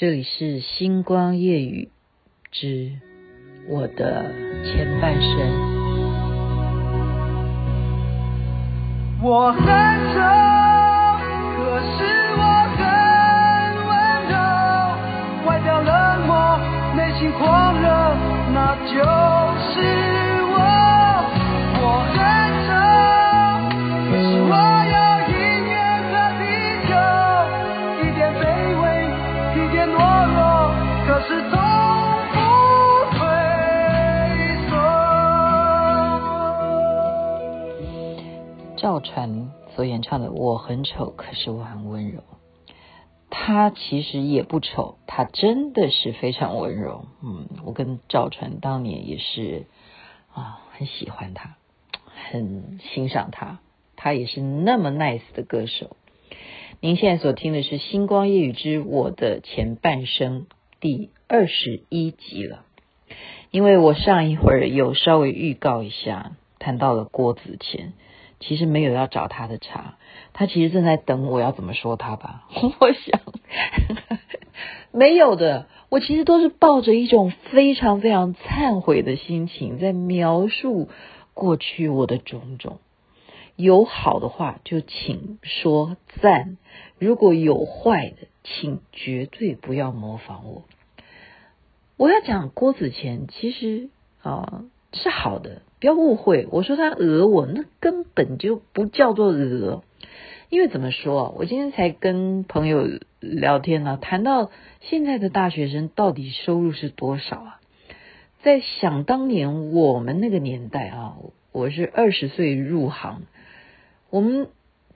这里是星光夜雨之我的前半生。我很丑赵传所演唱的《我很丑，可是我很温柔》，他其实也不丑，他真的是非常温柔。嗯，我跟赵传当年也是啊，很喜欢他，很欣赏他，他也是那么 nice 的歌手。您现在所听的是《星光夜语之我的前半生》第二十一集了，因为我上一会儿有稍微预告一下，谈到了郭子乾。其实没有要找他的茬，他其实正在等我要怎么说他吧。我想没有的，我其实都是抱着一种非常非常忏悔的心情在描述过去我的种种。有好的话就请说赞，如果有坏的，请绝对不要模仿我。我要讲郭子乾，其实啊。是好的，不要误会。我说他讹我，那根本就不叫做讹。因为怎么说？我今天才跟朋友聊天呢、啊，谈到现在的大学生到底收入是多少啊？在想当年我们那个年代啊，我是二十岁入行，我们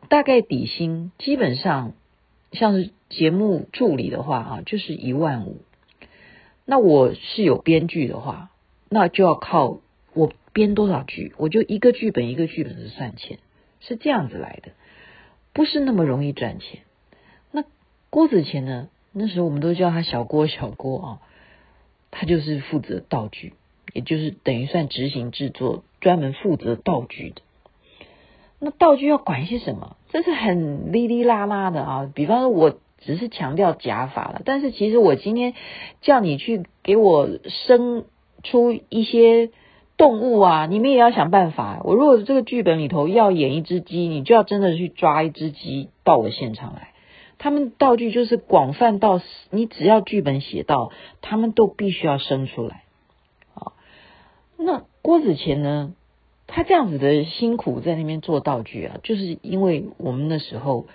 大概底薪基本上像是节目助理的话啊，就是一万五。那我是有编剧的话，那就要靠。我编多少剧，我就一个剧本一个剧本的算钱，是这样子来的，不是那么容易赚钱。那郭子乾呢？那时候我们都叫他小郭小郭啊，他就是负责道具，也就是等于算执行制作，专门负责道具的。那道具要管一些什么？这是很哩哩啦啦的啊。比方说，我只是强调假法了，但是其实我今天叫你去给我生出一些。动物啊，你们也要想办法。我如果这个剧本里头要演一只鸡，你就要真的去抓一只鸡到我现场来。他们道具就是广泛到，你只要剧本写到，他们都必须要生出来。啊，那郭子乾呢？他这样子的辛苦在那边做道具啊，就是因为我们那时候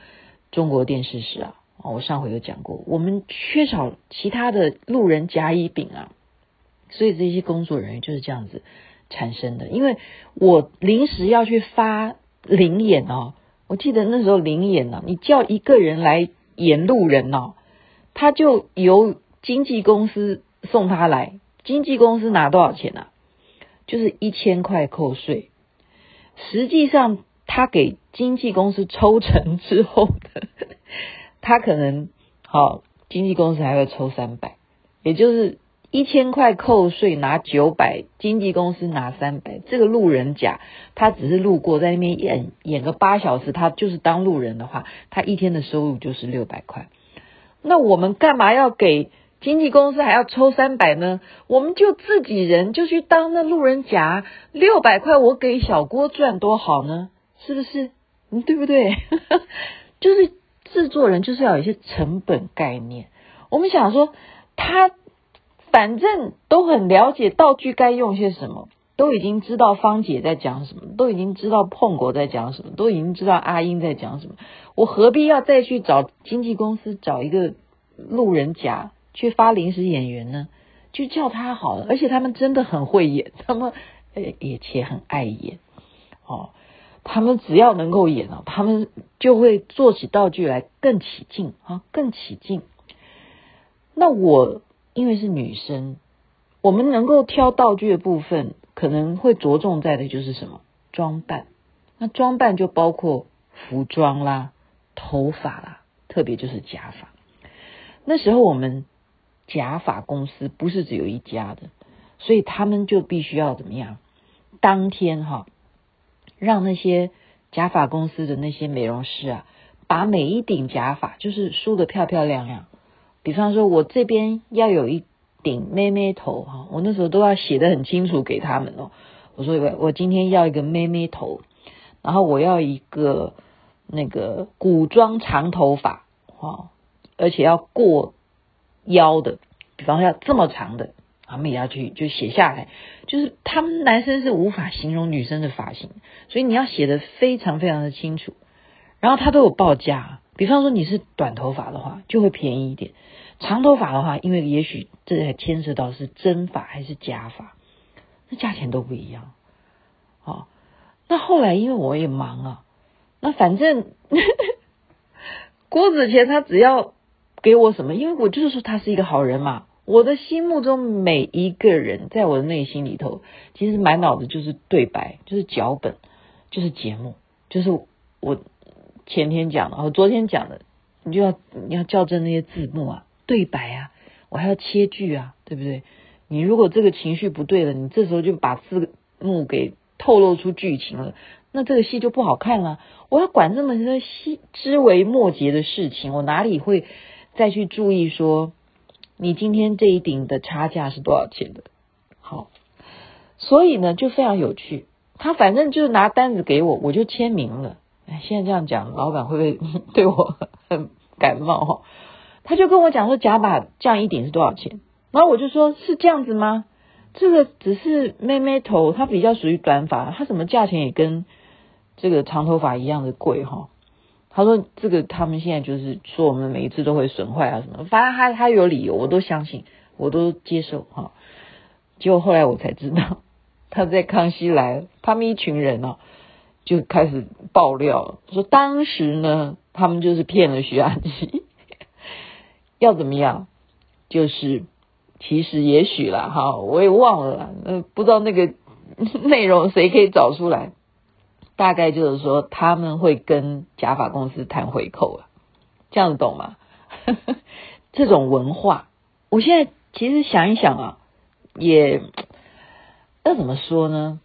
中国电视史啊，我上回有讲过，我们缺少其他的路人甲乙丙啊，所以这些工作人员就是这样子。产生的，因为我临时要去发灵演哦，我记得那时候灵演呢，你叫一个人来演路人哦，他就由经纪公司送他来，经纪公司拿多少钱呢？就是一千块扣税，实际上他给经纪公司抽成之后的，他可能好，经纪公司还会抽三百，也就是。一千块扣税拿九百，经纪公司拿三百。这个路人甲他只是路过在那边演演个八小时，他就是当路人的话，他一天的收入就是六百块。那我们干嘛要给经纪公司还要抽三百呢？我们就自己人就去当那路人甲，六百块我给小郭赚多好呢？是不是？对不对？就是制作人就是要有一些成本概念。我们想说他。反正都很了解道具该用些什么，都已经知道芳姐在讲什么，都已经知道碰狗在讲什么，都已经知道阿英在讲什么。我何必要再去找经纪公司找一个路人甲去发临时演员呢？就叫他好了，而且他们真的很会演，他们也且很爱演哦。他们只要能够演哦，他们就会做起道具来更起劲啊，更起劲。那我。因为是女生，我们能够挑道具的部分，可能会着重在的就是什么装扮。那装扮就包括服装啦、头发啦，特别就是假发。那时候我们假发公司不是只有一家的，所以他们就必须要怎么样？当天哈，让那些假发公司的那些美容师啊，把每一顶假发就是梳得漂漂亮亮。比方说我这边要有一顶妹妹头哈，我那时候都要写得很清楚给他们哦。我说我我今天要一个妹妹头，然后我要一个那个古装长头发哈，而且要过腰的，比方说要这么长的。他们也要去就写下来，就是他们男生是无法形容女生的发型，所以你要写得非常非常的清楚。然后他都有报价，比方说你是短头发的话就会便宜一点，长头发的话，因为也许这还牵涉到是真发还是假发，那价钱都不一样。好，那后来因为我也忙啊，那反正 郭子乾他只要给我什么，因为我就是说他是一个好人嘛。我的心目中每一个人，在我的内心里头，其实满脑子就是对白，就是脚本，就是节目，就是我前天讲的，我昨天讲的，你就要你要校正那些字幕啊，对白啊，我还要切句啊，对不对？你如果这个情绪不对了，你这时候就把字幕给透露出剧情了，那这个戏就不好看了。我要管这么多细枝微末节的事情，我哪里会再去注意说？你今天这一顶的差价是多少钱的？好，所以呢就非常有趣。他反正就是拿单子给我，我就签名了。哎，现在这样讲，老板会不会 对我很感冒哈？他就跟我讲说，假发这样一顶是多少钱？然后我就说，是这样子吗？这个只是妹妹头，它比较属于短发，它什么价钱也跟这个长头发一样的贵哈。他说：“这个他们现在就是说我们每一次都会损坏啊什么，反正他他有理由，我都相信，我都接受哈。结果后来我才知道，他在康熙来，他们一群人哦就开始爆料，说当时呢他们就是骗了徐雅琪，要怎么样？就是其实也许啦哈，我也忘了啦，呃不知道那个内容谁可以找出来。”大概就是说，他们会跟假发公司谈回扣啊，这样懂吗？这种文化，我现在其实想一想啊，也要怎么说呢？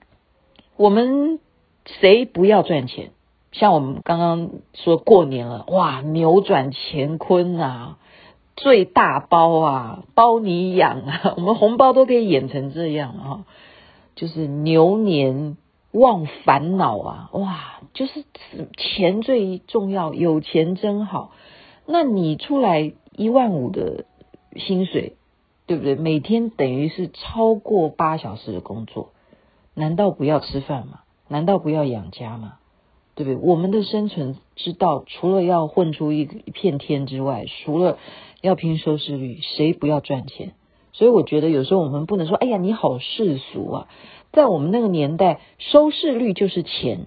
我们谁不要赚钱？像我们刚刚说过年了，哇，扭转乾坤啊，最大包啊，包你养啊，我们红包都可以演成这样啊，就是牛年。忘烦恼啊，哇，就是钱最重要，有钱真好。那你出来一万五的薪水，对不对？每天等于是超过八小时的工作，难道不要吃饭吗？难道不要养家吗？对不对？我们的生存之道，除了要混出一一片天之外，除了要拼收视率，谁不要赚钱？所以我觉得有时候我们不能说，哎呀，你好世俗啊。在我们那个年代，收视率就是钱。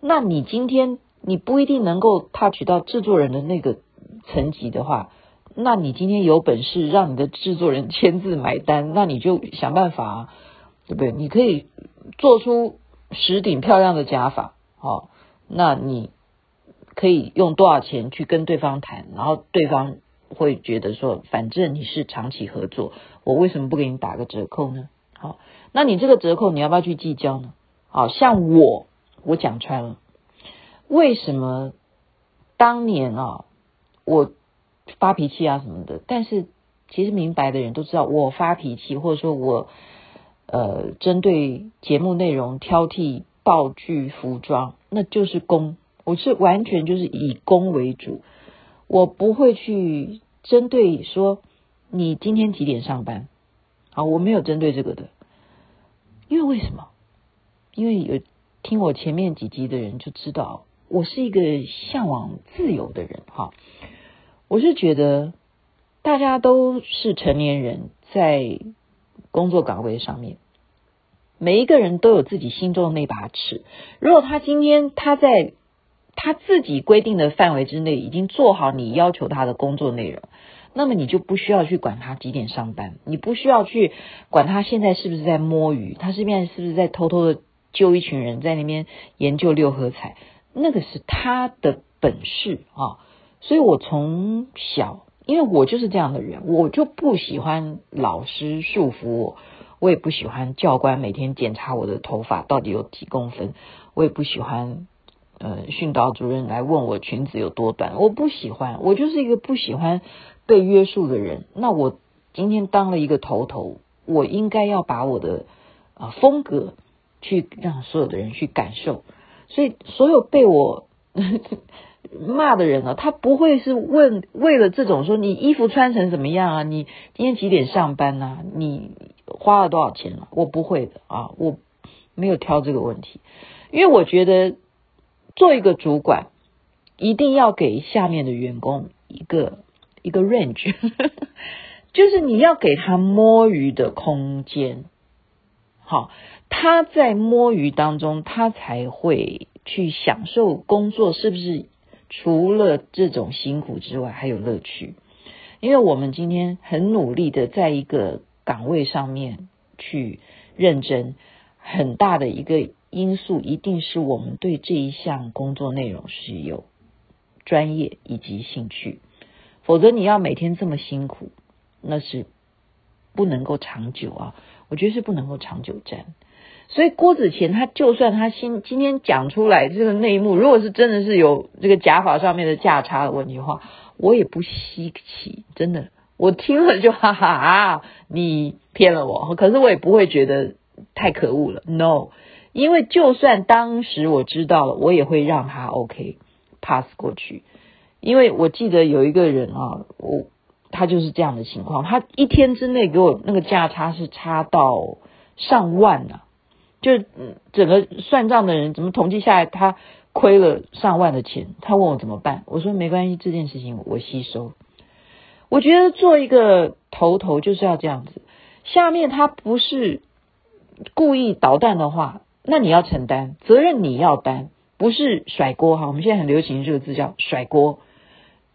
那你今天你不一定能够 touch 到制作人的那个层级的话，那你今天有本事让你的制作人签字买单，那你就想办法啊，对不对？你可以做出十顶漂亮的假发，好，那你可以用多少钱去跟对方谈，然后对方会觉得说，反正你是长期合作，我为什么不给你打个折扣呢？好。那你这个折扣你要不要去计较呢？好像我我讲穿了，为什么当年啊我发脾气啊什么的？但是其实明白的人都知道，我发脾气或者说我呃针对节目内容挑剔道具服装，那就是攻，我是完全就是以攻为主，我不会去针对说你今天几点上班，啊，我没有针对这个的。因为为什么？因为有听我前面几集的人就知道，我是一个向往自由的人哈。我是觉得大家都是成年人，在工作岗位上面，每一个人都有自己心中的那把尺。如果他今天他在他自己规定的范围之内，已经做好你要求他的工作内容。那么你就不需要去管他几点上班，你不需要去管他现在是不是在摸鱼，他现在是不是在偷偷的揪一群人在那边研究六合彩，那个是他的本事啊。所以我从小，因为我就是这样的人，我就不喜欢老师束缚我，我也不喜欢教官每天检查我的头发到底有几公分，我也不喜欢呃训导主任来问我裙子有多短，我不喜欢，我就是一个不喜欢。被约束的人，那我今天当了一个头头，我应该要把我的啊风格去让所有的人去感受。所以，所有被我 骂的人啊，他不会是问为了这种说你衣服穿成怎么样啊？你今天几点上班啊？你花了多少钱啊？我不会的啊，我没有挑这个问题，因为我觉得做一个主管一定要给下面的员工一个一个 range，就是你要给他摸鱼的空间，好。他在摸鱼当中，他才会去享受工作，是不是？除了这种辛苦之外，还有乐趣。因为我们今天很努力的在一个岗位上面去认真，很大的一个因素，一定是我们对这一项工作内容是有专业以及兴趣。否则，你要每天这么辛苦，那是不能够长久啊！我觉得是不能够长久战。所以郭子乾他就算他今今天讲出来这个内幕，如果是真的是有这个假法上面的价差的问题的话，我也不稀奇，真的，我听了就哈哈啊，你骗了我，可是我也不会觉得太可恶了，no，因为就算当时我知道了，我也会让他 OK pass 过去，因为我记得有一个人啊，我他就是这样的情况，他一天之内给我那个价差是差到上万啊。就整个算账的人怎么统计下来，他亏了上万的钱。他问我怎么办，我说没关系，这件事情我吸收。我觉得做一个头头就是要这样子，下面他不是故意捣蛋的话，那你要承担责任，你要担，不是甩锅哈。我们现在很流行这个字叫甩锅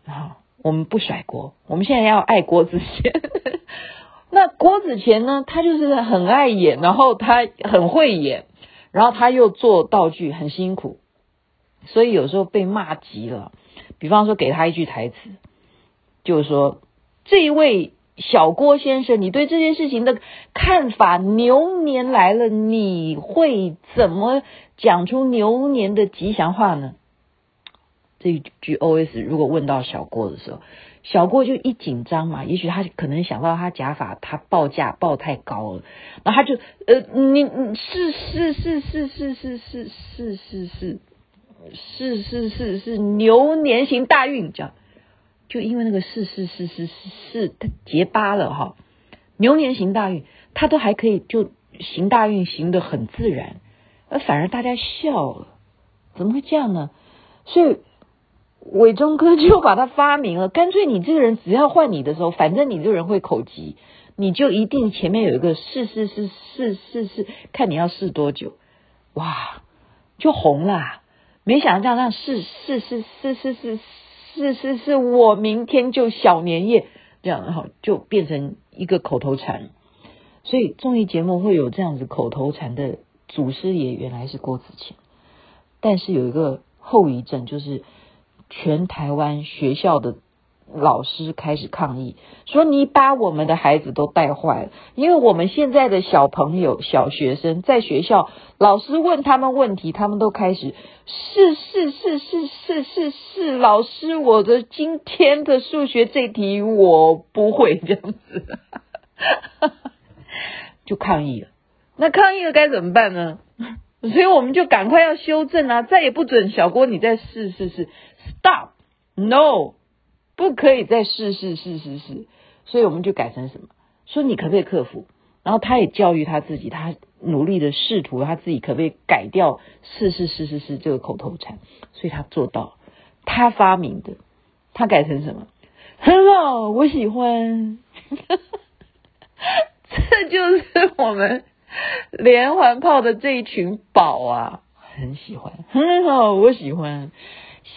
啊，我们不甩锅，我们现在要爱郭子乾。那郭子乾呢？他就是很爱演，然后他很会演，然后他又做道具很辛苦，所以有时候被骂急了。比方说给他一句台词，就是说：“这一位小郭先生，你对这件事情的看法，牛年来了，你会怎么讲出牛年的吉祥话呢？”这一句 OS 如果问到小郭的时候。小郭就一紧张嘛，也许他可能想到他假发他报价报太高了，然后他就呃，你你是是是是是是是是是是是是是牛年行大运这样，就因为那个是是是是是是他结巴了哈，牛年行大运，他都还可以就行大运行的很自然，而反而大家笑了，怎么会这样呢？所以。伟忠哥就把它发明了，干脆你这个人只要换你的时候，反正你这个人会口急，你就一定前面有一个是是是是是是，看你要试多久，哇，就红了。没想到这样让试试试试试试是是是，我明天就小年夜，这样然后就变成一个口头禅。所以综艺节目会有这样子口头禅的祖师爷，原来是郭子乾，但是有一个后遗症就是。全台湾学校的老师开始抗议，说你把我们的孩子都带坏了。因为我们现在的小朋友、小学生在学校，老师问他们问题，他们都开始是是是是是是是，老师，我的今天的数学这题我不会这样子，就抗议了。那抗议了该怎么办呢？所以我们就赶快要修正啊，再也不准小郭你再试试试。Stop，No，不可以再试试试试试，所以我们就改成什么？说你可不可以克服？然后他也教育他自己，他努力的试图他自己可不可以改掉试试试试试这个口头禅，所以他做到，他发明的，他改成什么？很好，我喜欢，这就是我们连环炮的这一群宝啊，很喜欢，很好，我喜欢。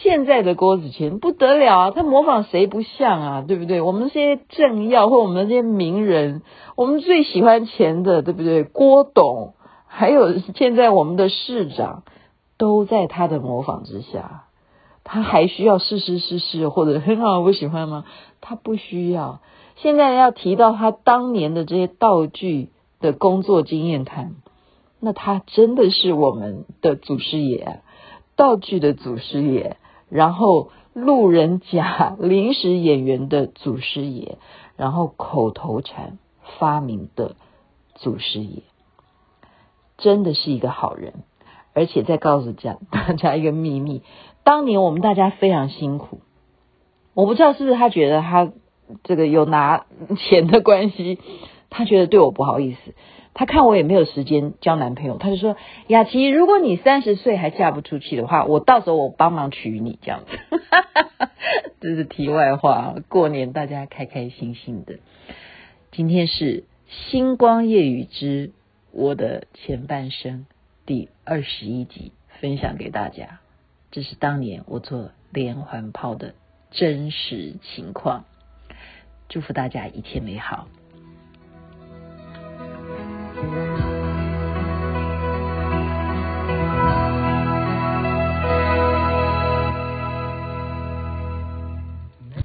现在的郭子乾不得了啊，他模仿谁不像啊，对不对？我们这些政要或我们这些名人，我们最喜欢钱的，对不对？郭董，还有现在我们的市长，都在他的模仿之下。他还需要试试试试或者很好我喜欢吗？他不需要。现在要提到他当年的这些道具的工作经验谈，那他真的是我们的祖师爷。道具的祖师爷，然后路人甲临时演员的祖师爷，然后口头禅发明的祖师爷，真的是一个好人。而且再告诉讲 大家一个秘密，当年我们大家非常辛苦，我不知道是不是他觉得他这个有拿钱的关系，他觉得对我不好意思。他看我也没有时间交男朋友，他就说：“雅琪，如果你三十岁还嫁不出去的话，我到时候我帮忙娶你这样子。”这是题外话。过年大家开开心心的。今天是《星光夜雨之我的前半生》第二十一集，分享给大家。这是当年我做连环炮的真实情况。祝福大家一切美好。Amen.